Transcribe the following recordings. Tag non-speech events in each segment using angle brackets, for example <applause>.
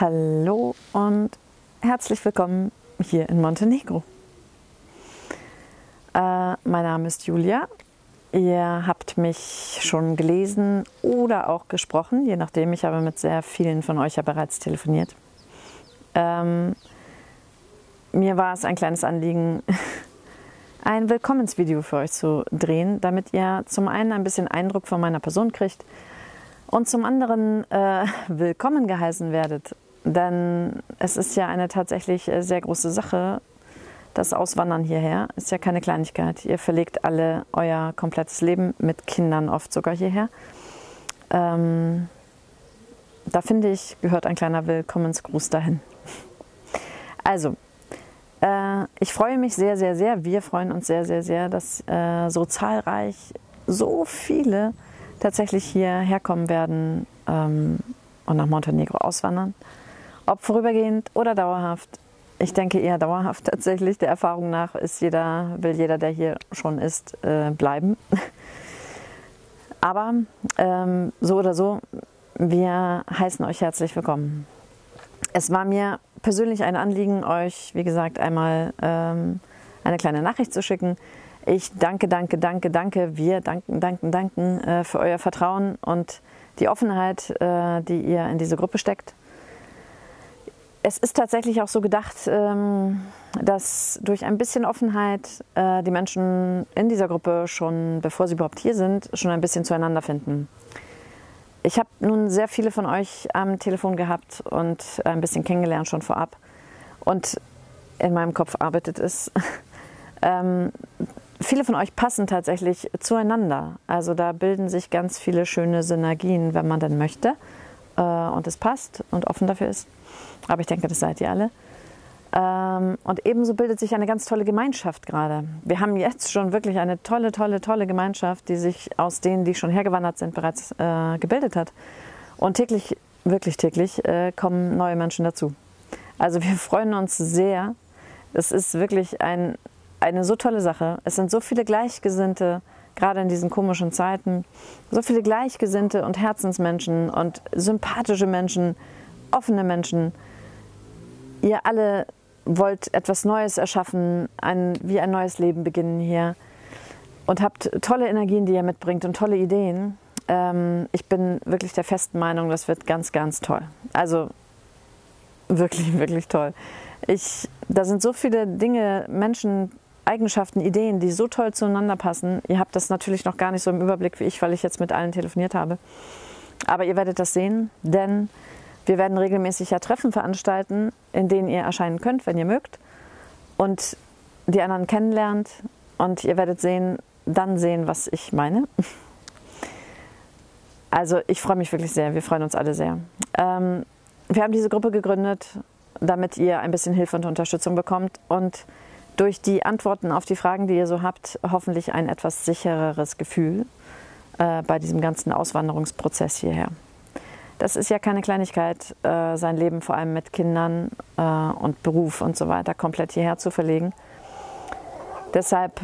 Hallo und herzlich willkommen hier in Montenegro. Äh, mein Name ist Julia. Ihr habt mich schon gelesen oder auch gesprochen, je nachdem. Ich habe mit sehr vielen von euch ja bereits telefoniert. Ähm, mir war es ein kleines Anliegen, <laughs> ein Willkommensvideo für euch zu drehen, damit ihr zum einen ein bisschen Eindruck von meiner Person kriegt und zum anderen äh, willkommen geheißen werdet. Denn es ist ja eine tatsächlich äh, sehr große Sache, das Auswandern hierher. Ist ja keine Kleinigkeit. Ihr verlegt alle euer komplettes Leben mit Kindern oft sogar hierher. Ähm, da finde ich, gehört ein kleiner Willkommensgruß dahin. <laughs> Also, äh, ich freue mich sehr, sehr, sehr, wir freuen uns sehr, sehr, sehr, dass äh, so zahlreich, so viele tatsächlich hierher kommen werden ähm, und nach Montenegro auswandern. Ob vorübergehend oder dauerhaft. Ich denke eher dauerhaft tatsächlich. Der Erfahrung nach ist jeder, will jeder, der hier schon ist, äh, bleiben. <laughs> Aber ähm, so oder so, wir heißen euch herzlich willkommen. Es war mir persönlich ein Anliegen, euch, wie gesagt, einmal ähm, eine kleine Nachricht zu schicken. Ich danke, danke, danke, danke, wir danken, danken, danken äh, für euer Vertrauen und die Offenheit, äh, die ihr in diese Gruppe steckt. Es ist tatsächlich auch so gedacht, ähm, dass durch ein bisschen Offenheit äh, die Menschen in dieser Gruppe schon, bevor sie überhaupt hier sind, schon ein bisschen zueinander finden. Ich habe nun sehr viele von euch am Telefon gehabt und ein bisschen kennengelernt schon vorab. Und in meinem Kopf arbeitet es. <laughs> ähm, viele von euch passen tatsächlich zueinander. Also da bilden sich ganz viele schöne Synergien, wenn man denn möchte äh, und es passt und offen dafür ist. Aber ich denke, das seid ihr alle. Ähm, und ebenso bildet sich eine ganz tolle Gemeinschaft gerade. Wir haben jetzt schon wirklich eine tolle, tolle, tolle Gemeinschaft, die sich aus denen, die schon hergewandert sind, bereits äh, gebildet hat. Und täglich, wirklich täglich, äh, kommen neue Menschen dazu. Also wir <laughs> freuen uns sehr. Es ist wirklich ein, eine so tolle Sache. Es sind so viele Gleichgesinnte, gerade in diesen komischen Zeiten, so viele Gleichgesinnte und Herzensmenschen und sympathische Menschen, offene Menschen. Ihr alle wollt etwas Neues erschaffen, ein, wie ein neues Leben beginnen hier und habt tolle Energien, die ihr mitbringt und tolle Ideen. Ähm, ich bin wirklich der festen Meinung, das wird ganz, ganz toll. Also wirklich, <laughs> wirklich toll. Ich, da sind so viele Dinge, Menschen, Eigenschaften, Ideen, die so toll zueinander passen. Ihr habt das natürlich noch gar nicht so im Überblick wie ich, weil ich jetzt mit allen telefoniert habe. Aber ihr werdet das sehen, denn wir werden regelmäßig ja Treffen veranstalten, in denen ihr erscheinen könnt, wenn ihr mögt. Und die anderen kennenlernt. Und ihr werdet sehen, dann sehen, was ich meine. Also ich freue mich wirklich sehr. Wir freuen uns alle sehr. Ähm, wir haben diese Gruppe gegründet, damit ihr ein bisschen Hilfe und Unterstützung bekommt und durch die Antworten auf die Fragen, die ihr so habt, hoffentlich ein etwas sichereres Gefühl äh, bei diesem ganzen Auswanderungsprozess hierher. Das ist ja keine Kleinigkeit, äh, sein Leben vor allem mit Kindern äh, und Beruf und so weiter komplett hierher zu verlegen. Deshalb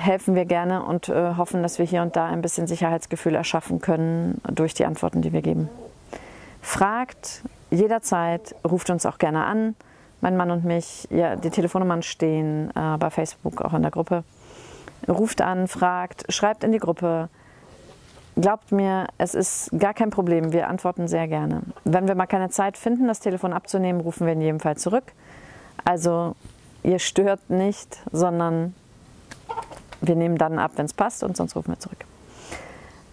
helfen wir gerne und äh, hoffen, dass wir hier und da ein bisschen Sicherheitsgefühl erschaffen können durch die Antworten, die wir geben. Fragt jederzeit, ruft uns auch gerne an mein Mann und mich, ja, die Telefonnummern stehen äh, bei Facebook, auch in der Gruppe. Ruft an, fragt, schreibt in die Gruppe. Glaubt mir, es ist gar kein Problem. Wir antworten sehr gerne. Wenn wir mal keine Zeit finden, das Telefon abzunehmen, rufen wir in jedem Fall zurück. Also ihr stört nicht, sondern wir nehmen dann ab, wenn es passt und sonst rufen wir zurück.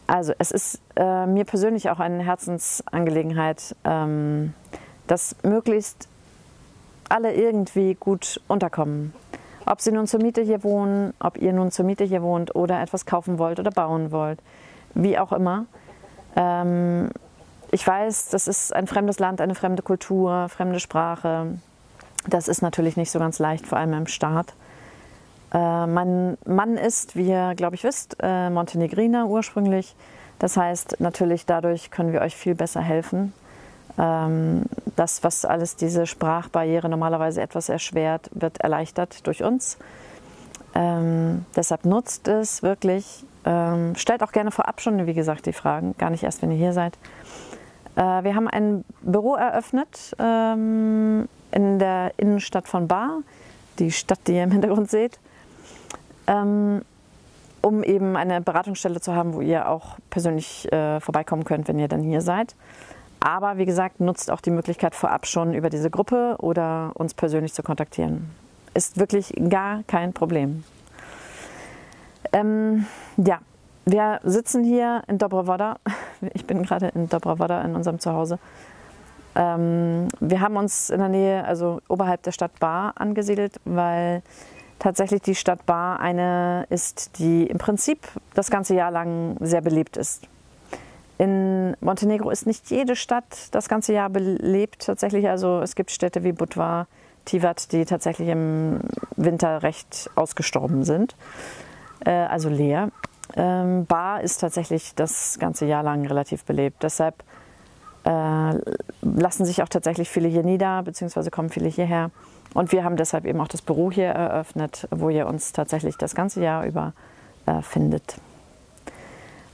Also es ist äh, mir persönlich auch eine Herzensangelegenheit, ähm, dass möglichst alle irgendwie gut unterkommen. Ob sie nun zur Miete hier wohnen, ob ihr nun zur Miete hier wohnt oder etwas kaufen wollt oder bauen wollt, wie auch immer. Ähm, ich weiß, das ist ein fremdes Land, eine fremde Kultur, fremde Sprache. Das ist natürlich nicht so ganz leicht, vor allem im Staat. Äh, mein Mann ist, wie ihr, glaube ich, wisst, äh, Montenegriner ursprünglich. Das heißt, natürlich dadurch können wir euch viel besser helfen. Ähm, das, was alles diese Sprachbarriere normalerweise etwas erschwert, wird erleichtert durch uns. Ähm, deshalb nutzt es wirklich. Ähm, stellt auch gerne vorab schon, wie gesagt, die Fragen, gar nicht erst, wenn ihr hier seid. Äh, wir haben ein Büro eröffnet ähm, in der Innenstadt von Bar, die Stadt, die ihr im Hintergrund seht, ähm, um eben eine Beratungsstelle zu haben, wo ihr auch persönlich äh, vorbeikommen könnt, wenn ihr dann hier seid. Aber wie gesagt, nutzt auch die Möglichkeit vorab schon über diese Gruppe oder uns persönlich zu kontaktieren. Ist wirklich gar kein Problem. Ähm, ja, wir sitzen hier in Dobrovoda. <laughs> Ich bin gerade in Dobrovoda in unserem Zuhause. Ähm, wir haben uns in der Nähe, also oberhalb der Stadt Bar angesiedelt, weil tatsächlich die Stadt Bar eine ist, die im Prinzip das ganze Jahr lang sehr belebt ist. In Montenegro ist nicht jede Stadt das ganze Jahr belebt tatsächlich. Also es gibt Städte wie Budva, Tivat, die tatsächlich im Winter recht ausgestorben sind, äh, also leer. Ähm, Bar ist tatsächlich das ganze Jahr lang relativ belebt. Deshalb äh, lassen sich auch tatsächlich viele hier nieder, beziehungsweise kommen viele hierher. Und wir haben deshalb eben auch das Büro hier eröffnet, wo ihr uns tatsächlich das ganze Jahr über äh, findet.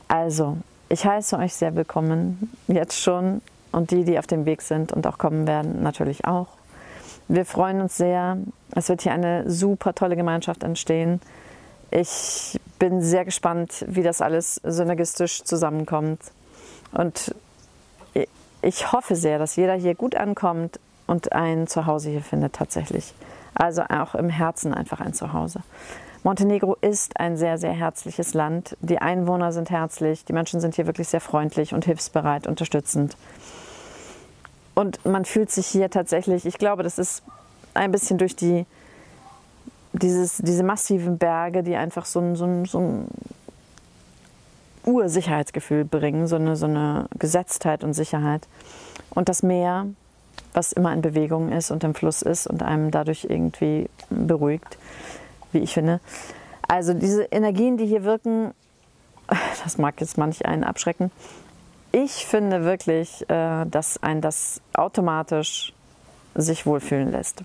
Also, ich heiße euch sehr willkommen, jetzt schon und die, die auf dem Weg sind und auch kommen werden, natürlich auch. Wir freuen uns sehr. Es wird hier eine super tolle Gemeinschaft entstehen. Ich bin sehr gespannt, wie das alles synergistisch zusammenkommt. Und ich hoffe sehr, dass jeder hier gut ankommt und ein Zuhause hier findet tatsächlich. Also auch im Herzen einfach ein Zuhause. Montenegro ist ein sehr, sehr herzliches Land. Die Einwohner sind herzlich, die Menschen sind hier wirklich sehr freundlich und hilfsbereit, unterstützend. Und man fühlt sich hier tatsächlich, ich glaube, das ist ein bisschen durch die, dieses, diese massiven Berge, die einfach so ein, so ein, so ein Ursicherheitsgefühl bringen, so eine, so eine Gesetztheit und Sicherheit. Und das Meer, was immer in Bewegung ist und im Fluss ist und einem dadurch irgendwie beruhigt wie ich finde. Also diese Energien, die hier wirken, <laughs> das mag jetzt manch einen abschrecken. Ich finde wirklich, äh, dass ein das automatisch sich wohlfühlen lässt.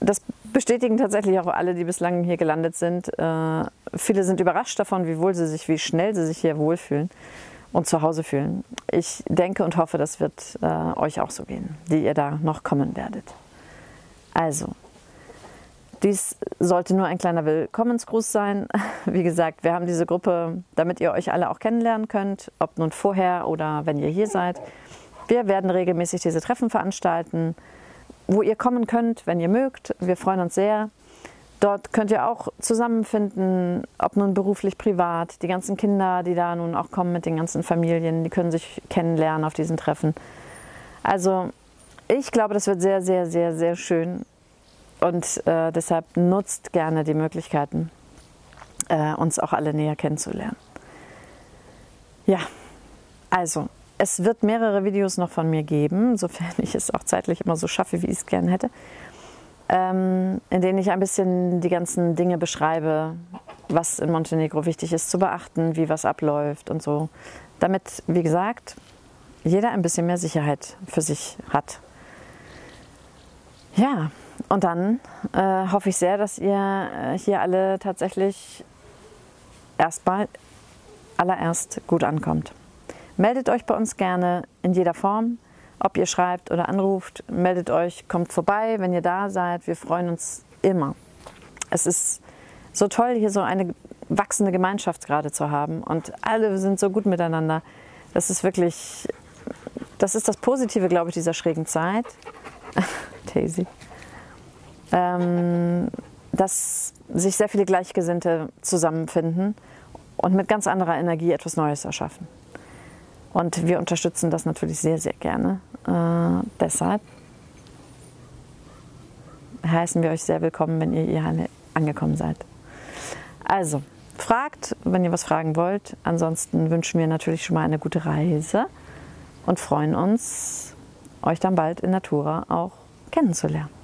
Das bestätigen tatsächlich auch alle, die bislang hier gelandet sind. Äh, viele sind überrascht davon, wie wohl sie sich, wie schnell sie sich hier wohlfühlen und zu Hause fühlen. Ich denke und hoffe, das wird äh, euch auch so gehen, die ihr da noch kommen werdet. Also, dies sollte nur ein kleiner Willkommensgruß sein. <laughs> Wie gesagt, wir haben diese Gruppe, damit ihr euch alle auch kennenlernen könnt, ob nun vorher oder wenn ihr hier seid. Wir werden regelmäßig diese Treffen veranstalten, wo ihr kommen könnt, wenn ihr mögt. Wir freuen uns sehr. Dort könnt ihr auch zusammenfinden, ob nun beruflich, privat. Die ganzen Kinder, die da nun auch kommen mit den ganzen Familien, die können sich kennenlernen auf diesen Treffen. Also ich glaube, das wird sehr, sehr, sehr, sehr schön. Und äh, deshalb nutzt gerne die Möglichkeiten, äh, uns auch alle näher kennenzulernen. Ja, also es wird mehrere Videos noch von mir geben, <laughs> sofern ich es auch zeitlich immer so schaffe, wie ich es gerne hätte, ähm, in denen ich ein bisschen die ganzen Dinge beschreibe, was in Montenegro wichtig ist zu beachten, wie was abläuft und so, damit, wie gesagt, jeder ein bisschen mehr Sicherheit für sich hat. Ja, und dann äh, hoffe ich sehr, dass ihr äh, hier alle tatsächlich erstmal allererst gut ankommt. Meldet euch bei uns gerne in jeder Form, ob ihr schreibt oder anruft. Meldet euch, kommt vorbei, wenn ihr da seid. Wir freuen uns immer. Es ist so toll, hier so eine wachsende Gemeinschaft gerade zu haben und alle sind so gut miteinander. Das ist wirklich, das ist das Positive, glaube ich, dieser schrägen Zeit. <laughs> Daisy ähm, dass sich sehr viele Gleichgesinnte zusammenfinden und mit ganz anderer Energie etwas Neues erschaffen. Und wir unterstützen das natürlich sehr, sehr gerne. Äh, deshalb heißen wir euch sehr willkommen, wenn ihr hier angekommen seid. Also, fragt, wenn ihr was fragen wollt. Ansonsten wünschen wir natürlich schon mal eine gute Reise und freuen uns, euch dann bald in Natura auch kennenzulernen.